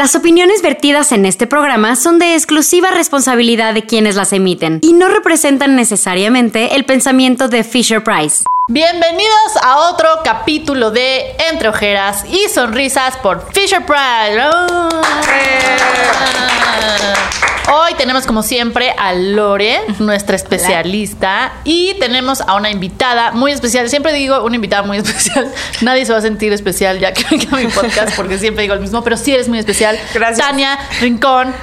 Las opiniones vertidas en este programa son de exclusiva responsabilidad de quienes las emiten y no representan necesariamente el pensamiento de Fisher Price. Bienvenidos a otro capítulo de Entre Ojeras y Sonrisas por Fisher Price. Hoy tenemos como siempre a Lore, nuestra especialista, y tenemos a una invitada muy especial. Siempre digo una invitada muy especial. Nadie se va a sentir especial ya que venga mi podcast porque siempre digo el mismo, pero sí eres muy especial. Gracias. Tania Rincón.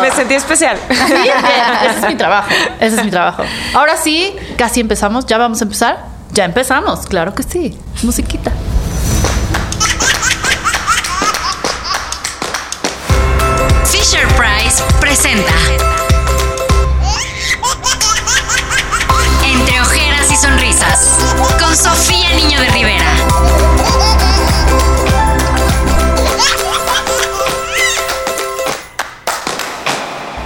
Me sentí especial. Sí, ese es mi trabajo. Ese es mi trabajo. Ahora sí, casi empezamos. ¿Ya vamos a empezar? Ya empezamos, claro que sí. Musiquita. Entre ojeras y sonrisas con Sofía Niño de Rivera.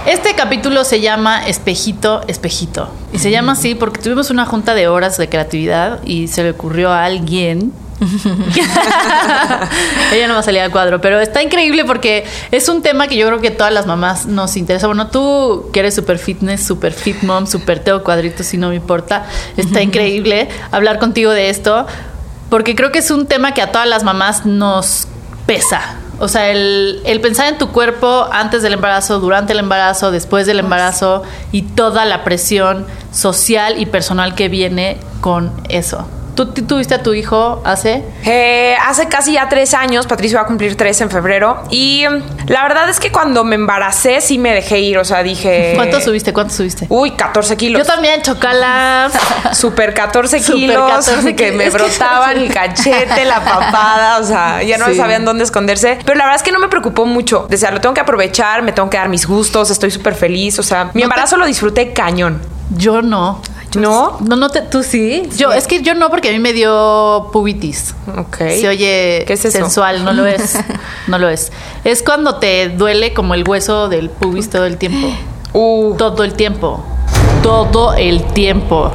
Este capítulo se llama Espejito, Espejito. Y se llama así porque tuvimos una junta de horas de creatividad y se le ocurrió a alguien. Ella no va a salir al cuadro, pero está increíble porque es un tema que yo creo que todas las mamás nos interesa. Bueno, tú que eres super fitness, super fit mom, super teo cuadritos, si no me importa. Está increíble hablar contigo de esto porque creo que es un tema que a todas las mamás nos pesa. O sea, el, el, pensar en tu cuerpo antes del embarazo, durante el embarazo, después del embarazo y toda la presión social y personal que viene con eso. ¿Tú, tuviste a tu hijo hace? Eh, hace casi ya tres años. Patricio va a cumplir tres en febrero. Y mm, la verdad es que cuando me embaracé sí me dejé ir. O sea, dije... ¿Cuánto subiste? ¿Cuánto subiste? Uy, 14 kilos. Yo también, chocalas. Super 14 kilos. Super 14 que me brotaban el cachete, la papada. O sea, ya no sí. sabían dónde esconderse. Pero la verdad es que no me preocupó mucho. Decía, lo tengo que aprovechar, me tengo que dar mis gustos, estoy súper feliz. O sea, mi embarazo lo disfruté cañón. Yo no. ¿No? No, no te, tú sí? sí. Yo, es que yo no, porque a mí me dio pubitis. Ok. Se oye ¿Qué es eso? sensual, no lo es. No lo es. Es cuando te duele como el hueso del pubis todo el tiempo. Uh. Todo el tiempo. Todo el tiempo.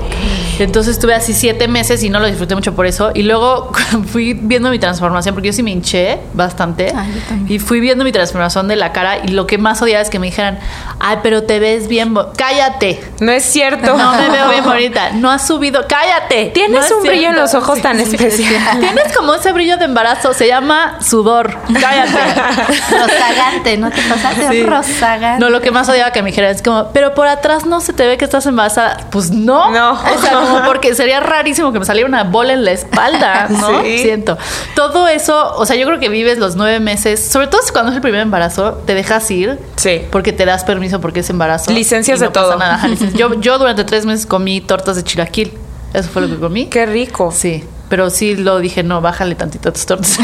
Entonces estuve así siete meses y no lo disfruté mucho por eso. Y luego fui viendo mi transformación, porque yo sí me hinché bastante. Ay, y fui viendo mi transformación de la cara. Y lo que más odiaba es que me dijeran, ay, pero te ves bien. Cállate. No es cierto. No me veo bien bonita. No has subido. Cállate. Tienes no un brillo en los ojos sí, tan sí, especial. Tienes como ese brillo de embarazo. Se llama sudor. Cállate. Rozagante, ¿no te pasaste? Sí. Rozagante. No, lo que más odiaba que me dijeran es como, pero por atrás no se te ve que estás embarazada. Pues no. No. O sea, como porque sería rarísimo que me saliera una bola en la espalda, ¿no? Sí. Siento. Todo eso, o sea, yo creo que vives los nueve meses, sobre todo cuando es el primer embarazo, te dejas ir. Sí. Porque te das permiso porque es embarazo. Licencias no de todo. Nada. Yo, yo durante tres meses comí tortas de chilaquil. Eso fue lo que comí. Qué rico. Sí. Pero sí lo dije, no, bájale tantito a tus tortas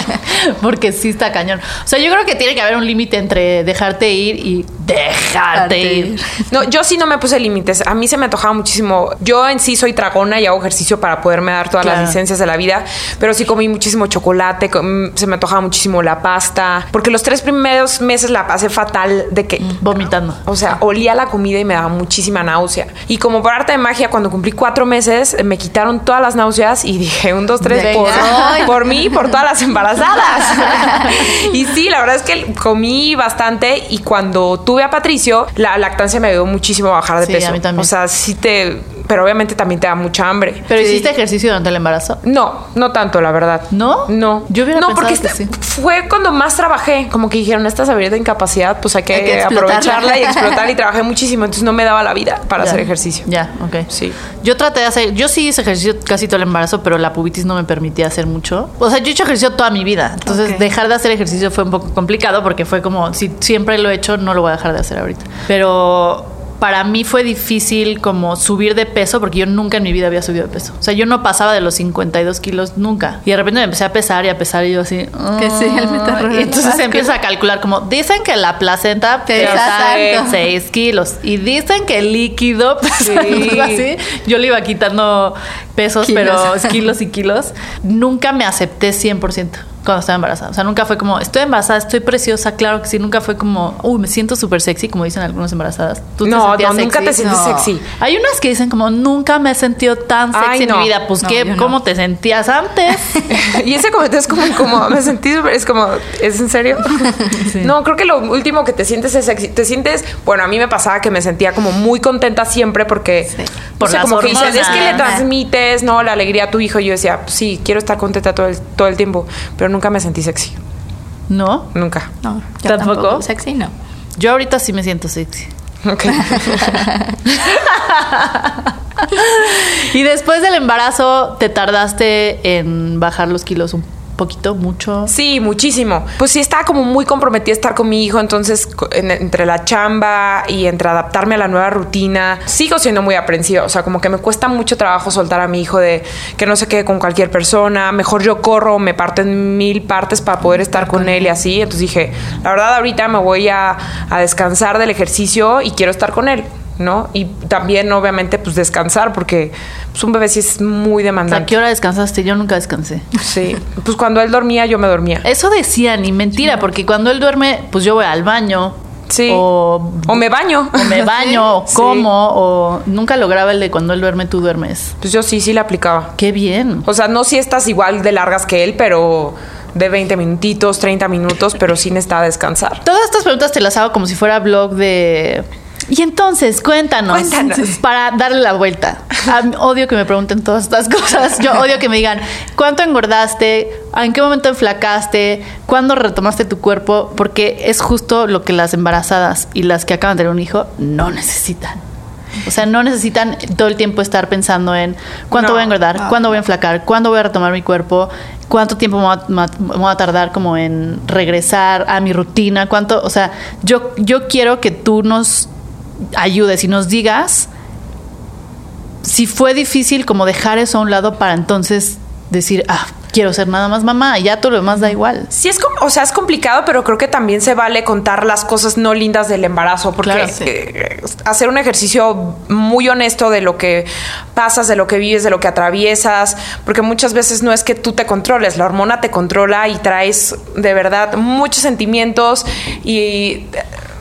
porque sí está cañón. O sea, yo creo que tiene que haber un límite entre dejarte ir y dejarte ir. No, yo sí no me puse límites. A mí se me antojaba muchísimo. Yo en sí soy tragona y hago ejercicio para poderme dar todas Claro. las licencias de la vida. Pero sí comí muchísimo chocolate, se me antojaba muchísimo la pasta. Porque los tres primeros meses la pasé fatal de que. Vomitando. O sea, olía la comida y me daba muchísima náusea. Y como por arte de magia, cuando cumplí cuatro meses, me quitaron todas las náuseas y dije, un, dos, tres, por, por mí y por todas las embarazadas. y sí, la verdad es que comí bastante y cuando tuve a Patricio, la lactancia me ayudó muchísimo a bajar de Sí, peso. a mí también. O sea, sí te... Pero obviamente también te da mucha hambre. Pero Sí. hiciste ejercicio durante el embarazo. No, no tanto, la verdad. ¿No? No. Yo hubiera No, pensado porque que este- sí. fue cuando más trabajé. Como que dijeron, esta sabiduría de incapacidad, pues hay que, Hay que aprovecharla y explotar. Y trabajé muchísimo, entonces no me daba la vida para Ya. hacer ejercicio. Ya, ok. Sí. Yo traté de hacer, yo sí hice ejercicio casi todo el embarazo, pero la pubitis no me permitía hacer mucho. O sea, yo he hecho ejercicio toda mi vida. Entonces, dejar de hacer ejercicio fue un poco complicado porque fue como, si siempre lo he hecho, no lo voy a dejar de hacer ahorita. Pero para mí fue difícil como subir de peso porque yo nunca en mi vida había subido de peso. O sea, yo no pasaba de los 52 kilos nunca. Y de repente me empecé a pesar y a pesar y yo así... Que sí, el. Y entonces se empieza a calcular como, dicen que la placenta Pesa pesa tanto. 6 kilos. Y dicen que el líquido pesa Sí. así. Yo le iba quitando pesos, Kilos. pero kilos y kilos. Nunca me acepté 100%. Cuando estaba embarazada. O sea, nunca fue como, estoy embarazada, estoy preciosa, claro que sí. Nunca fue como, uy, me siento súper sexy, como dicen algunas embarazadas. ¿Tú no, no nunca te sientes sexy. Hay unas que dicen como, nunca me he sentido tan sexy en mi vida. Pues, ¿qué? ¿Cómo te sentías antes? y ese comentario es como, como me sentí súper, es como, ¿es en serio? No, creo que lo último que te sientes es sexy. Te sientes, bueno, a mí me pasaba que me sentía como muy contenta siempre porque, por o como que dices, es que le transmites, ¿no? La alegría a tu hijo. Y yo decía, sí, quiero estar contenta todo el, todo el tiempo, pero nunca me sentí sexy. ¿No? Nunca. No. ¿Tampoco? Sexy, no. Yo ahorita sí me siento sexy. Ok. y después del embarazo, ¿te tardaste en bajar los kilos un poquito, mucho. Sí, muchísimo. Pues sí, estaba como muy comprometida a estar con mi hijo, entonces entre la chamba y entre adaptarme a la nueva rutina, sigo siendo muy aprensiva, o sea, como que me cuesta mucho trabajo soltar a mi hijo de que no se quede con cualquier persona, mejor yo corro, me parto en mil partes para poder estar con él y así, entonces dije, la verdad ahorita me voy a, a descansar del ejercicio y quiero estar con él. ¿No? Y también, obviamente, pues descansar, porque pues, un bebé sí es muy demandante. ¿A qué hora descansaste? Yo nunca descansé. Sí, pues cuando él dormía, yo me dormía. Eso decían, y mentira, porque cuando él duerme, pues yo voy al baño. Sí. O, me baño. O me baño, o como, o nunca lograba el de cuando él duerme, tú duermes. Pues yo sí, sí le aplicaba. Qué bien. O sea, no si estás igual de largas que él, pero de 20 minutitos, 30 minutos, pero sí necesitaba descansar. Todas estas preguntas te las hago como si fuera blog de y entonces, cuéntanos, para darle la vuelta. odio que me pregunten todas estas cosas. Yo odio que me digan, ¿cuánto engordaste? ¿En qué momento enflacaste? ¿Cuándo retomaste tu cuerpo? Porque es justo lo que las embarazadas y las que acaban de tener un hijo no necesitan. O sea, no necesitan todo el tiempo estar pensando en cuánto voy a engordar, cuándo voy a enflacar, cuándo voy a retomar mi cuerpo, cuánto tiempo me voy, a, tardar como en regresar a mi rutina, cuánto, o sea, yo, yo quiero que tú nos ayudes y nos digas si fue difícil como dejar eso a un lado para entonces decir, ah, quiero ser nada más mamá, ya todo lo demás da igual. Sí, es o sea, es complicado, pero creo que también se vale contar las cosas no lindas del embarazo, porque eh, hacer un ejercicio muy honesto de lo que pasas, de lo que vives, de lo que atraviesas, porque muchas veces no es que tú te controles, la hormona te controla y traes de verdad muchos sentimientos y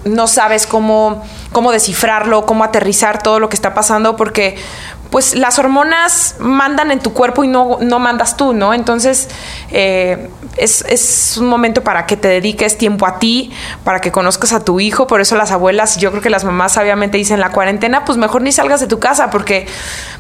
no sabes cómo, cómo descifrarlo, cómo aterrizar todo lo que está pasando, porque pues las hormonas mandan en tu cuerpo y no, no mandas tú, ¿no? Entonces eh, es, un momento para que te dediques tiempo a ti, para que conozcas a tu hijo, por eso las abuelas, yo creo que las mamás sabiamente dicen la cuarentena, pues mejor ni salgas de tu casa, porque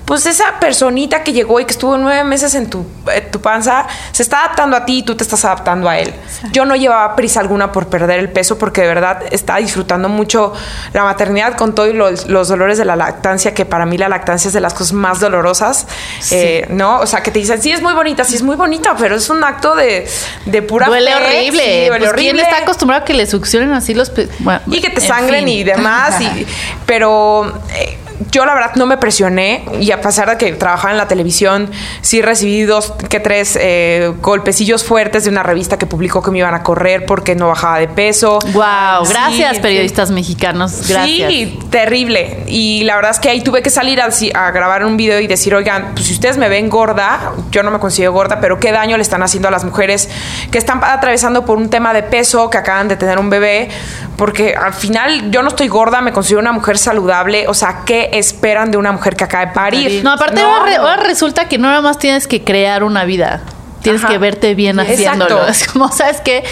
pues esa personita que llegó y que estuvo nueve meses en tu, tu panza, se está adaptando a ti y tú te estás adaptando a él. Yo no llevaba prisa alguna por perder el peso porque de verdad estaba disfrutando mucho la maternidad con todos los, los dolores de la lactancia, que para mí la lactancia es de las cosas más dolorosas, eh, ¿no? O sea, que te dicen, sí, es muy bonita, sí, es muy bonita, pero es un acto de, de pura Duele horrible. duele pues, horrible. ¿Quién está acostumbrado a que le succionen así los... y que te sangren y demás, y, pero... Eh, yo la verdad no me presioné y a pesar de que trabajaba en la televisión, sí recibí dos que tres eh, golpecillos fuertes de una revista que publicó que me iban a correr porque no bajaba de peso. Wow, gracias periodistas mexicanos, gracias. Sí, terrible. Y la verdad es que ahí tuve que salir a, a, grabar un video y decir, oigan, pues si ustedes me ven gorda, yo no me considero gorda, pero qué daño le están haciendo a las mujeres que están atravesando por un tema de peso, que acaban de tener un bebé, porque al final yo no estoy gorda, me considero una mujer saludable, o sea, ¿qué esperan de una mujer que acaba de parir? No, aparte ahora, resulta que no nada más tienes que crear una vida. Tienes que verte bien haciéndolo. Es como, ¿sabes qué?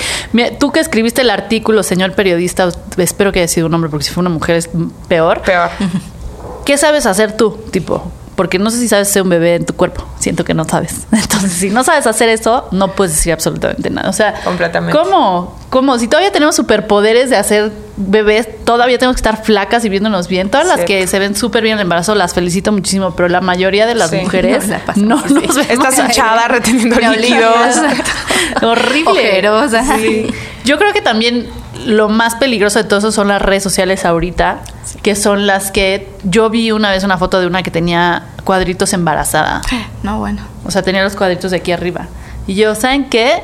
tú que escribiste el artículo, señor periodista, espero que haya sido un hombre, porque si fue una mujer es peor. Peor. ¿Qué sabes hacer tú? Tipo, porque no sé si sabes ser un bebé en tu cuerpo. Siento que no sabes. Entonces, si no sabes hacer eso, no puedes decir absolutamente nada. O sea, completamente. ¿Cómo? ¿Cómo? Si todavía tenemos superpoderes de hacer bebés, todavía tenemos que estar flacas y viéndonos bien. Todas las que se ven súper bien en el embarazo las felicito muchísimo, pero la mayoría de las mujeres no, nos vemos. Estás hinchada reteniendo líquidos. Horrible. Yo creo que también lo más peligroso de todo eso son las redes sociales ahorita, que son las que yo vi una vez una foto de una que tenía cuadritos embarazada. No, bueno. O sea, tenía los cuadritos de aquí arriba. Y yo, ¿saben qué?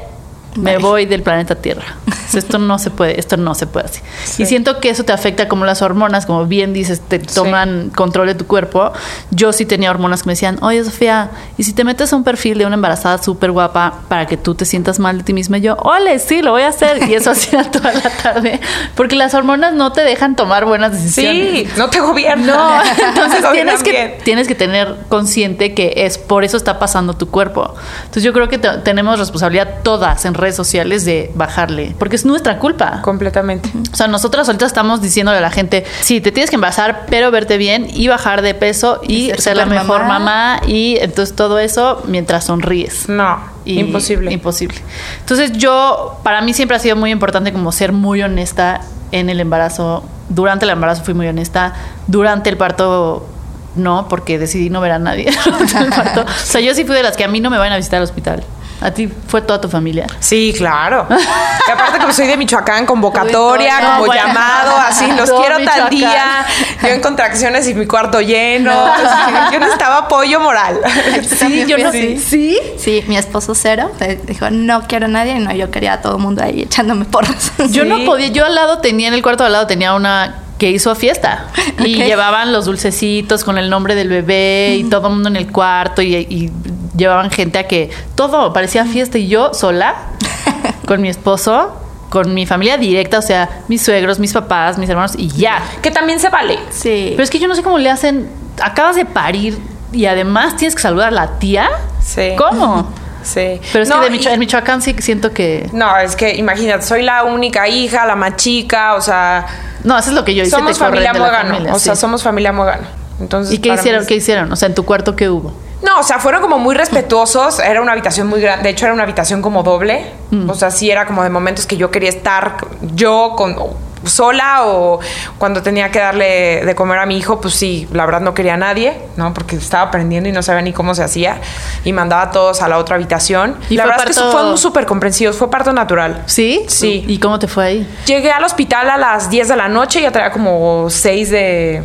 Me voy del planeta Tierra. esto no se puede, esto no se puede así. Y siento que eso te afecta como las hormonas, como bien dices, te toman control de tu cuerpo. Yo sí tenía hormonas que me decían, oye Sofía, ¿y si te metes a un perfil de una embarazada súper guapa para que tú te sientas mal de ti misma? Y yo, ole, sí, lo voy a hacer. Y eso hacía toda la tarde, porque las hormonas no te dejan tomar buenas decisiones. Sí, no te gobiernan. No, entonces tienes que, tienes que tener consciente que es por eso está pasando tu cuerpo. Entonces yo creo que tenemos responsabilidad todas en redes sociales de bajarle, porque es nuestra culpa. Completamente. O sea, nosotras ahorita estamos diciéndole a la gente, sí, te tienes que envasar, pero verte bien y bajar de peso y, ser, la mejor mamá. y entonces todo eso mientras sonríes. No, imposible. Imposible. Entonces yo, para mí siempre ha sido muy importante como ser muy honesta en el embarazo. Durante el embarazo fui muy honesta. Durante el parto no, porque decidí no ver a nadie. o sea, yo sí fui de las que a mí no me van a visitar al hospital. ¿A ti fue toda tu familia? Sí, claro. y aparte que soy de Michoacán, convocatoria, como llamado, así, los quiero tal día. Yo en contracciones y mi cuarto lleno. yo necesitaba apoyo moral. Sí, yo no sí. ¿Sí? Sí, mi esposo cero dijo, no quiero a nadie. No, yo quería a todo el mundo ahí echándome porras. Yo no podía, yo al lado tenía, en el cuarto al lado tenía una que hizo fiesta y llevaban los dulcecitos con el nombre del bebé y todo el mundo en el cuarto y, llevaban gente a que todo parecía fiesta y yo sola con mi esposo con mi familia directa, o sea, mis suegros, mis papás, mis hermanos y ya. Que también se vale. Sí. Pero es que yo no sé cómo le hacen. Acabas de parir y además tienes que saludar a la tía. Sí. ¿Cómo? Sí. Pero es que de en Michoacán sí siento que. No, es que imagínate, soy la única hija, la más chica, o sea. No, eso es lo que yo hice. Somos familia Mogano. o sea, somos familia Mogano. Entonces, ¿Y qué hicieron? ¿Qué hicieron? O sea, en tu cuarto, ¿qué hubo? No, o sea, fueron como muy respetuosos. Era una habitación muy grande. De hecho, era una habitación como doble. Mm. O sea, sí era como de momentos que yo quería estar yo con sola o cuando tenía que darle de comer a mi hijo, pues sí, la verdad no quería a nadie, ¿no? Porque estaba aprendiendo y no sabía ni cómo se hacía y mandaba a todos a la otra habitación. ¿Y la verdad es que fue súper comprensivo, fue parto natural. ¿Sí? Sí. ¿Y cómo te fue ahí? Llegué al hospital a las 10 de la noche, y ya traía como 6 de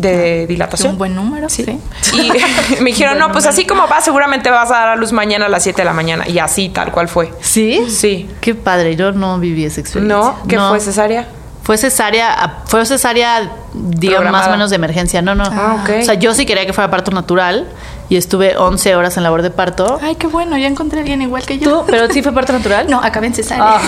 de dilatación. Un buen número, sí. Y me dijeron, no, pues así como va, seguramente vas a dar a luz mañana a las 7 de la mañana. Y así, tal cual fue. ¿Sí? Sí. Qué padre, yo no viví esa experiencia. ¿No? ¿Qué fue cesárea? Fue cesárea, fue cesárea, digamos, más o menos de emergencia. No, no. Ah, ok. O sea, yo sí quería que fuera parto natural y estuve 11 horas en labor de parto. Ay, qué bueno, ya encontré a alguien igual que yo. ¿Tú? ¿Pero sí fue parto natural? No, acabé en cesárea. Ah.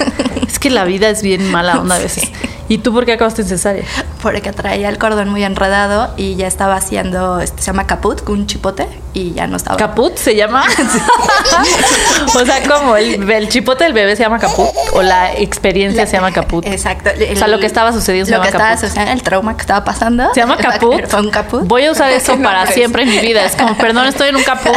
es que la vida es bien mala onda a veces. ¿Y tú por qué acabaste en cesárea? Porque traía el cordón muy enredado y ya estaba haciendo, este, se llama caput, un chipote, y ya no estaba. ¿Caput se llama? o sea, ¿cómo? ¿El, chipote del bebé se llama caput? ¿O la experiencia se llama caput? Exacto. o sea, lo que estaba sucediendo se llama que estaba sucediendo, el trauma que estaba pasando. ¿Se llama caput? Fue un caput. Voy a usar eso para siempre en mi vida. Es como, perdón, estoy en un caput.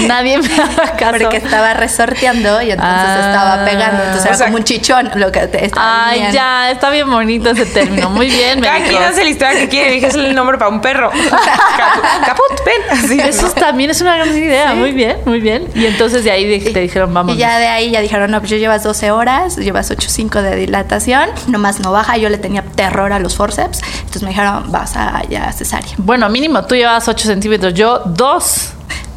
Nadie me haga caso. Porque estaba resorteando y entonces estaba pegando. Entonces era como un chichón lo que te estaba Ay, ya, está bien bonito ese término. Muy bien, Cada quien hace la historia que quiere. Dije, es el nombre para un perro. Caput, ven. Eso también es una gran idea. Muy bien, muy bien. Y entonces de ahí te dijeron, vamos. Y ya de ahí ya dijeron, no, pues yo llevas 12 horas, llevas 8-5 de dilatación, nomás no baja. Yo le tenía terror a los forceps. Entonces me dijeron, vas a ya cesárea. Bueno, mínimo, tú llevas 8 centímetros, yo 2.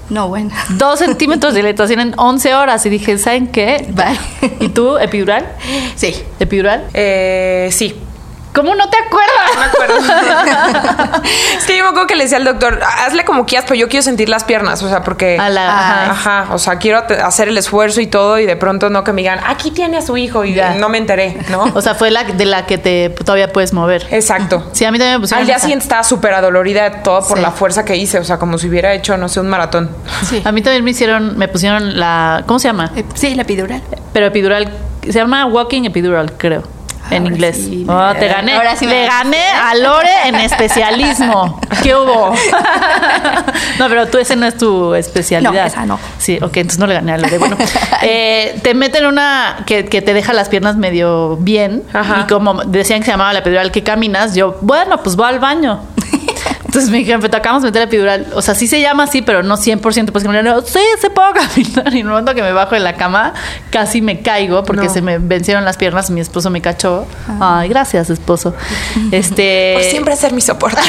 No, bueno. Dos centímetros de dilatación en 11 horas. Y dije, ¿saben qué? Bye. ¿Y tú, epidural? Sí. ¿Epidural? Eh, sí. ¿Cómo no te acuerdas? No me acuerdo. es que yo me acuerdo que le decía al doctor, hazle como quieras, pero yo quiero sentir las piernas, o sea, porque... ajá. o sea, quiero hacer el esfuerzo y todo y de pronto no que me digan, aquí tiene a su hijo y no me enteré, ¿no? O sea, fue la de la que te todavía puedes mover. Exacto. Sí, a mí también me pusieron... Al día siguiente estaba súper adolorida de todo por la fuerza que hice, o sea, como si hubiera hecho, no sé, un maratón. Sí. A mí también me hicieron, me pusieron la... ¿Cómo se llama? Sí, la epidural. Pero epidural, se llama walking epidural, creo en inglés. oh, te gané. Ahora sí le gané a Lore en especialismo. ¿Qué hubo? no, pero tú ese no es tu especialidad. No, esa no. Sí, ok, entonces no le gané a Lore. Bueno, eh, te meten una que, que, te deja las piernas medio bien. Y como decían que se llamaba la epidural que caminas, yo, bueno, pues voy al baño. Entonces me dijeron, pero te acabamos de meter la epidural. O sea, sí se llama así, pero no 100%. Pues caminar. No, sí, se puedo caminar. Y en el momento que me bajo de la cama, casi me caigo porque se me vencieron las piernas y mi esposo me cachó. Ah. Ay, gracias, esposo. Este... Por siempre ser mi soporte.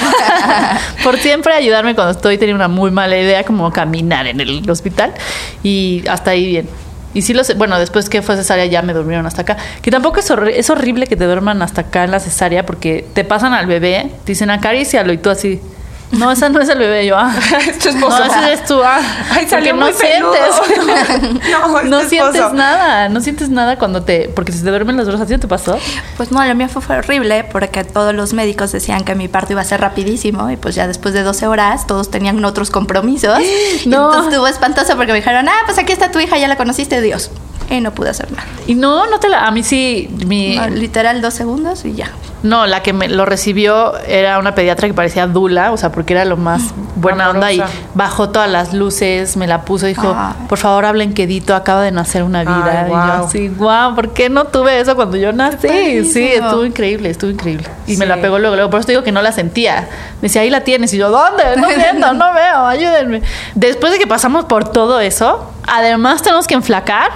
por siempre ayudarme cuando estoy teniendo una muy mala idea, como caminar en el hospital. Y hasta ahí bien. Y sí, los, bueno, después que fue cesárea ya me durmieron hasta acá. Que tampoco es, es horrible que te duerman hasta acá en la cesárea porque te pasan al bebé, te dicen acarícialo y tú así. No, esa no es el bebé, yo. Ah. Es tu esposo. No, ese es tú. Ah. Ay, salió Porque no muy peludo. sientes. No, es no sientes nada. No sientes nada cuando te. Porque si te duermen los brazos, ¿a ti no te pasó? Pues no, lo mío fue, fue horrible porque todos los médicos decían que mi parto iba a ser rapidísimo y pues ya después de 12 horas todos tenían otros compromisos. Y No. entonces estuvo espantoso porque me dijeron, ah, pues aquí está tu hija, ya la conociste, Dios. Y no pude hacer nada. Y no, no te la. A mí sí. Mi, No, literal dos segundos y ya. No, la que me lo recibió era una pediatra que parecía Dula, o sea, porque era lo más buena onda y Amorosa. bajó todas las luces, me la puso, dijo, Ay. por favor hablen quedito, acaba de nacer una vida. Ay, Y yo así, guau, ¿por qué no tuve eso cuando yo nací? Sí, estuvo increíble, estuvo increíble. Y me la pegó luego, luego, por eso te digo que no la sentía. Me decía, ahí la tienes. Y yo, ¿dónde? No siento, no veo, ayúdenme. Después de que pasamos por todo eso, además tenemos que enflacar.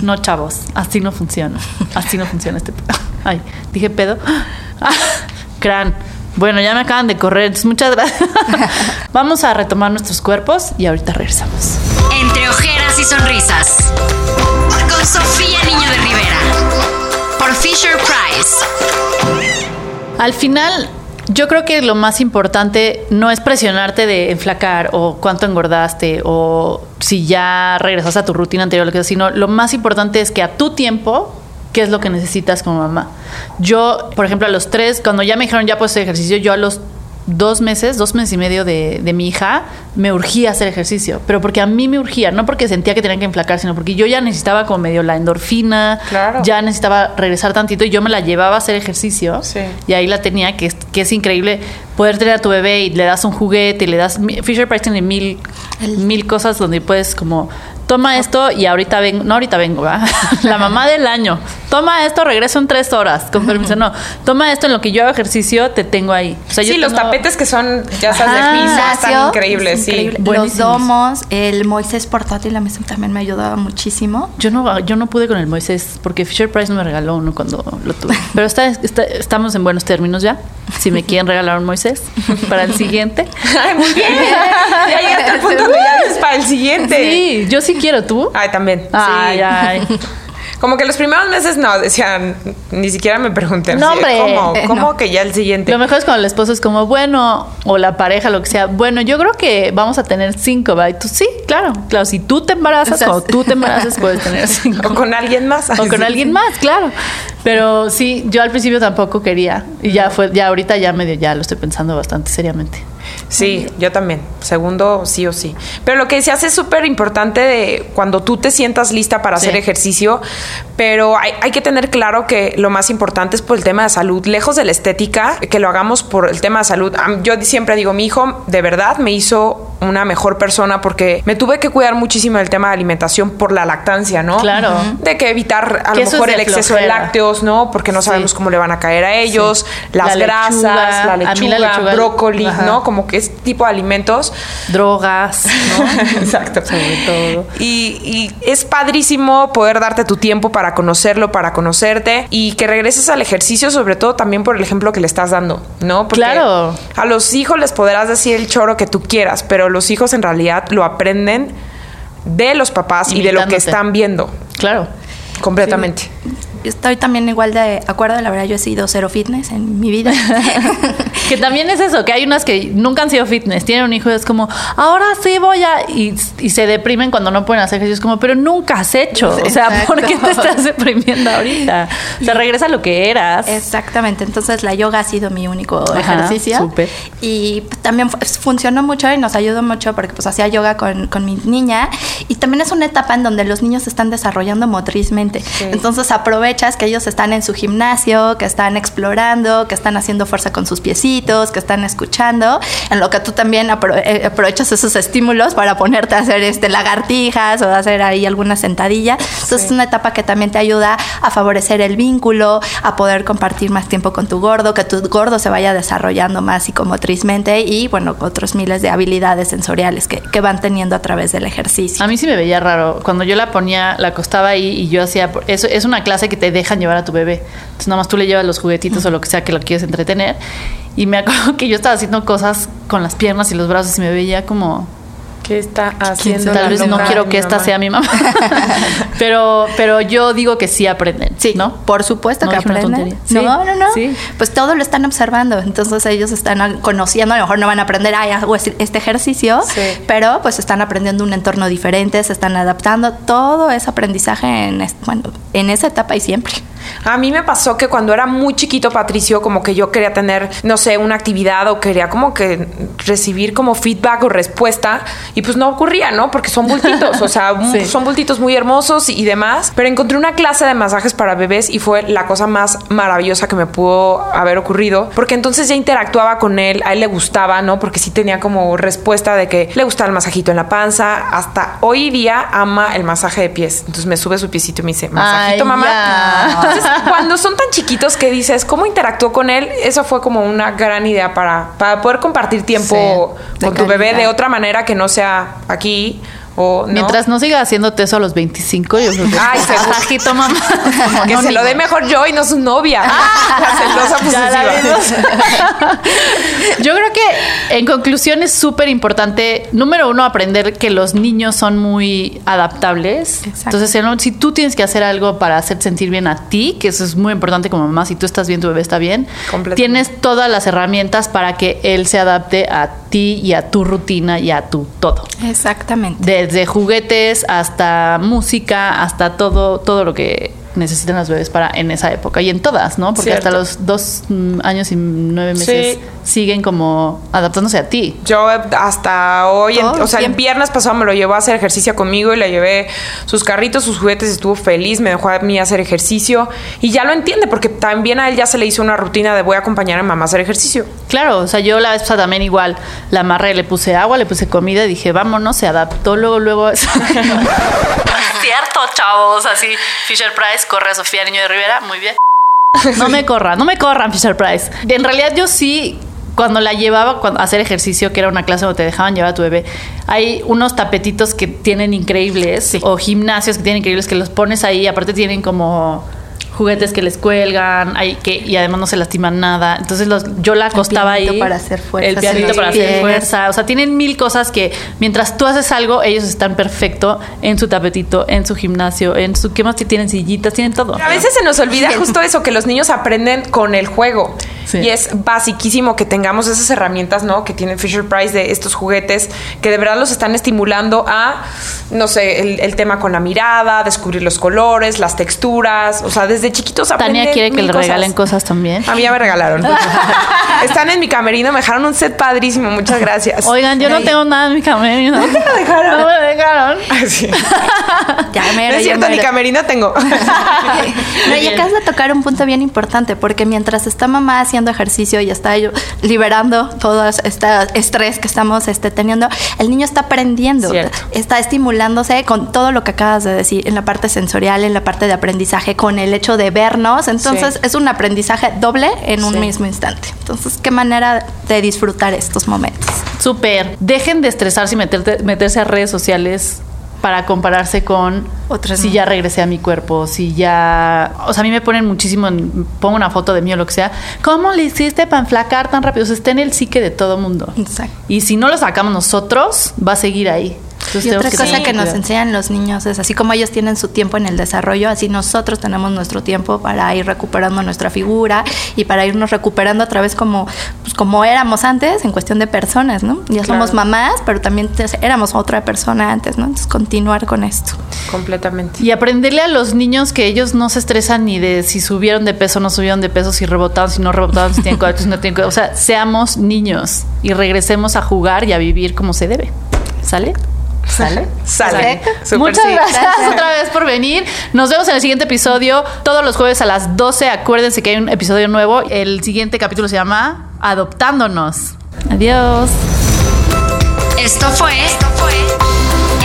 No, chavos, así no funciona. Así no funciona este pedo. Ay, dije pedo. Ah, Cran. Bueno, ya me acaban de correr, entonces muchas gracias. Vamos a retomar nuestros cuerpos y ahorita regresamos. Entre ojeras y sonrisas. Con Sofía Niño de Rivera. Por Fisher Price. Al final, yo creo que lo más importante no es presionarte de enflacar o cuánto engordaste o si ya regresas a tu rutina anterior, sino lo más importante es que a tu tiempo, ¿qué es lo que necesitas como mamá? Yo, por ejemplo, a los tres, cuando ya me dijeron ya puedes hacer ejercicio, yo a los dos meses, dos meses y medio de, de mi hija, me urgía hacer ejercicio, pero porque a mí me urgía, no porque sentía que tenía que enflacar, sino porque yo ya necesitaba como medio la endorfina, Claro. ya necesitaba regresar tantito y yo me la llevaba a hacer ejercicio Sí. y ahí la tenía, que es, que es increíble poder tener a tu bebé y le das un juguete y le das... Fisher Price tiene mil, mil cosas donde puedes como... Toma esto y ahorita vengo, no ahorita vengo, ¿verdad? la mamá del año. Toma esto, regreso en tres horas, con permiso. No, toma esto en lo que yo hago ejercicio, te tengo ahí. O sea, yo sí, los tengo- tapetes que son, ya sabes, Ajá. de piso, Gimnasio, están increíbles, es sí. Los domos, el Moisés portátil a mí también me ayudaba muchísimo. Yo no, yo no pude con el Moisés porque Fisher Price no me regaló uno cuando lo tuve. Pero está, está- estamos en buenos términos ya. Si me quieren regalar un Moisés para el siguiente. Ay, muy bien. ya llegaste al punto donde ya es para el siguiente. Sí, yo sí quiero tú. Ay, también. Ay, sí. ay. Como que los primeros meses no, decían, ni siquiera me pregunté. No, hombre. ¿Cómo, cómo no. que ya el siguiente? Lo mejor es cuando el esposo es como, bueno, o la pareja, lo que sea, bueno, yo creo que vamos a tener cinco. Y tú, sí, claro, claro, si tú te embarazas, O sea, cuando tú te embarazas, puedes tener cinco. O con alguien más. O con alguien más, claro. Pero sí, yo al principio tampoco quería. Y ya fue, ya ahorita ya medio ya lo estoy pensando bastante seriamente. Sí, yo también. Segundo, sí o sí. Pero lo que decías es súper importante de cuando tú te sientas lista para Sí. hacer ejercicio, pero hay, hay que tener claro que lo más importante es por el tema de salud, lejos de la estética, que lo hagamos por el tema de salud. Yo siempre digo, mi hijo de verdad me hizo una mejor persona porque me tuve que cuidar muchísimo del tema de alimentación por la lactancia, ¿no? Claro. De que evitar a Que lo mejor el exceso de lácteos, ¿no? Porque no Sí. sabemos cómo le van a caer a ellos, Sí. las La grasas, lechuga, la lechuga, la lechuga- brócoli, Ajá. ¿no? Como que ese tipo de alimentos. Drogas, ¿no? Exacto. Sobre todo. Y, y es padrísimo poder darte tu tiempo para conocerlo, para conocerte y que regreses al ejercicio, sobre todo también por el ejemplo que le estás dando, ¿no? Porque Claro. A los hijos les podrás decir el choro que tú quieras, pero los hijos en realidad lo aprenden de los papás y de lo que están viendo Claro. completamente. Estoy también igual de acuerdo, la verdad yo he sido cero fitness en mi vida. Que también es eso, que hay unas que nunca han sido fitness, tienen un hijo y es como, ahora sí voy a... Y, y se deprimen cuando no pueden hacer ejercicio, es como, pero nunca has hecho. O sea, ¿por qué te estás deprimiendo ahorita? O sea, regresa a lo que eras. Exactamente, entonces la yoga ha sido mi único Ajá, ejercicio. Y también fu- funcionó mucho y nos ayudó mucho porque pues hacía yoga con, con mi niña y también es una etapa en donde los niños se están desarrollando motrizmente. Entonces que ellos están en su gimnasio, que están explorando, que están haciendo fuerza con sus piecitos, que están escuchando, en lo que tú también eh, aprovechas esos estímulos para ponerte a hacer este lagartijas o hacer ahí alguna sentadilla. Entonces es una etapa que también te ayuda a favorecer el vínculo, a poder compartir más tiempo con tu gordo, que tu gordo se vaya desarrollando más psicomotrizmente y bueno, otros miles de habilidades sensoriales que, que van teniendo a través del ejercicio. A mí sí me veía raro. Cuando yo la ponía, la acostaba ahí y yo hacía. Eso es una clase que te dejan llevar a tu bebé. Entonces, nada más tú le llevas los juguetitos o lo que sea que lo quieres entretener. Y me acuerdo que yo estaba haciendo cosas con las piernas y los brazos y me veía como. ¿Qué está haciendo? Tal vez no quiero que esta sea mi mamá. pero, pero yo digo que sí aprenden. Sí, ¿no? Por supuesto que aprenden. No, no, no. Pues todo lo están observando. Entonces ellos están conociendo, a lo mejor no van a aprender, ay, hago este ejercicio, pero pues están aprendiendo un entorno diferente, se están adaptando. Todo es aprendizaje en, bueno, en esa etapa y siempre. A mí me pasó que cuando era muy chiquito, Patricio, como que yo quería tener, no sé, una actividad o quería como que recibir como feedback o respuesta y pues no ocurría, ¿no? Porque son bultitos, o sea, son bultitos muy hermosos y demás. Pero encontré una clase de masajes para bebés y fue la cosa más maravillosa que me pudo haber ocurrido, porque entonces ya interactuaba con él, a él le gustaba, ¿no? Porque sí tenía como respuesta de que le gustaba el masajito en la panza. Hasta hoy día ama el masaje de pies. Entonces me sube su piecito y me dice, masajito, mamá. cuando son tan chiquitos que dices, ¿cómo interactuó con él? Eso fue como una gran idea para, para poder compartir tiempo con tu bebé de otra manera que no sea aquí Mientras no siga haciéndote eso a los 25, yo creo que Ay, se mamá. que se lo dé mejor yo y no su novia. Ah, la celosa yo creo que en conclusión es súper importante, número uno, aprender que los niños son muy adaptables. Entonces, si tú tienes que hacer algo para hacer sentir bien a ti, que eso es muy importante como mamá, si tú estás bien, tu bebé está bien, tienes todas las herramientas para que él se adapte a ti y a tu rutina y a tu todo. Exactamente desde juguetes hasta música, hasta todo, todo lo que necesitan las bebés para en esa época y en todas, ¿no? Porque hasta los dos mm, años y nueve meses siguen como adaptándose a ti. Yo hasta hoy, o sea, el viernes pasado me lo llevó a hacer ejercicio conmigo y le llevé sus carritos, sus juguetes, estuvo feliz, me dejó a mí hacer ejercicio y ya lo entiende porque también a él ya se le hizo una rutina de voy a acompañar a mamá a hacer ejercicio. Claro, o sea, yo la vez pasada también igual la amarré, le puse agua, le puse comida y dije, vámonos, se adaptó luego, luego. Cierto, chavos, así Fisher Price corre a Sofía Niño de Rivera, muy bien. No me corran, no me corran, Fisher Price. En realidad yo sí cuando la llevaba a hacer ejercicio, que era una clase donde te dejaban llevar a tu bebé, hay unos tapetitos que tienen increíbles o gimnasios que tienen increíbles que los pones ahí, aparte tienen como juguetes que les cuelgan hay que, y además no se lastiman nada. Entonces los, yo la acostaba ahí. para hacer fuerza. El pianito para hacer fuerza. O sea, tienen mil cosas que mientras tú haces algo, ellos están perfecto en su tapetito, en su gimnasio, en su... ¿Qué más que tienen? Sillitas, tienen todo. A veces se nos olvida justo eso, que los niños aprenden con el juego. Y es basiquísimo que tengamos esas herramientas, ¿no? Que tiene Fisher Price de estos juguetes, que de verdad los están estimulando a, no sé, el, el tema con la mirada, descubrir los colores, las texturas, o sea, desde chiquitos aprenden Tania quiere que le regalen cosas también. A mí ya me regalaron. Están en mi camerino, me dejaron un set padrísimo, muchas gracias. Oigan, yo no tengo nada en mi camerino. ¿No te lo dejaron? No me dejaron. ya me es cierto, ni camerino tengo. no, y acabas de tocar un punto bien importante, porque mientras está mamá haciendo ejercicio y está liberando todo este estrés que estamos este, teniendo, el niño está aprendiendo, está estimulándose con todo lo que acabas de decir, en la parte sensorial, en la parte de aprendizaje, con el hecho de vernos. Entonces es un aprendizaje doble en un mismo instante. Entonces, qué manera de disfrutar estos momentos. Súper. Dejen de estresarse y meterse a redes sociales para compararse con otras si ya regresé a mi cuerpo, si ya, o sea, a mí me ponen muchísimo, pongo una foto de mí o lo que sea, ¿cómo le hiciste para enflacar tan rápido? O sea, está en el psique de todo mundo. Exacto. Y si no lo sacamos nosotros, va a seguir ahí y otra cosa que nos enseñan los niños es así como ellos tienen su tiempo en el desarrollo, así nosotros tenemos nuestro tiempo para ir recuperando nuestra figura y para irnos recuperando a través como, pues, como éramos antes en cuestión de personas, ¿no? Ya somos mamás, pero también éramos otra persona antes, ¿no? Entonces continuar con esto. Completamente. Y aprenderle a los niños que ellos no se estresan ni de si subieron de peso, no subieron de peso, si rebotaron, si no rebotaron, si tienen si no tienen O sea, seamos niños y regresemos a jugar y a vivir como se debe. ¿Sale? ¿Sale? Sale. ¿Sale? Muchas sí. gracias. gracias otra vez por venir. Nos vemos en el siguiente episodio. Todos los jueves a las 12. Acuérdense que hay un episodio nuevo. El siguiente capítulo se llama Adoptándonos. Adiós. Esto fue, Esto fue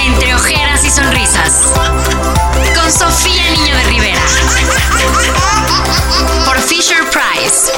Entre Ojeras y Sonrisas con Sofía Niño de Rivera por Fisher Price.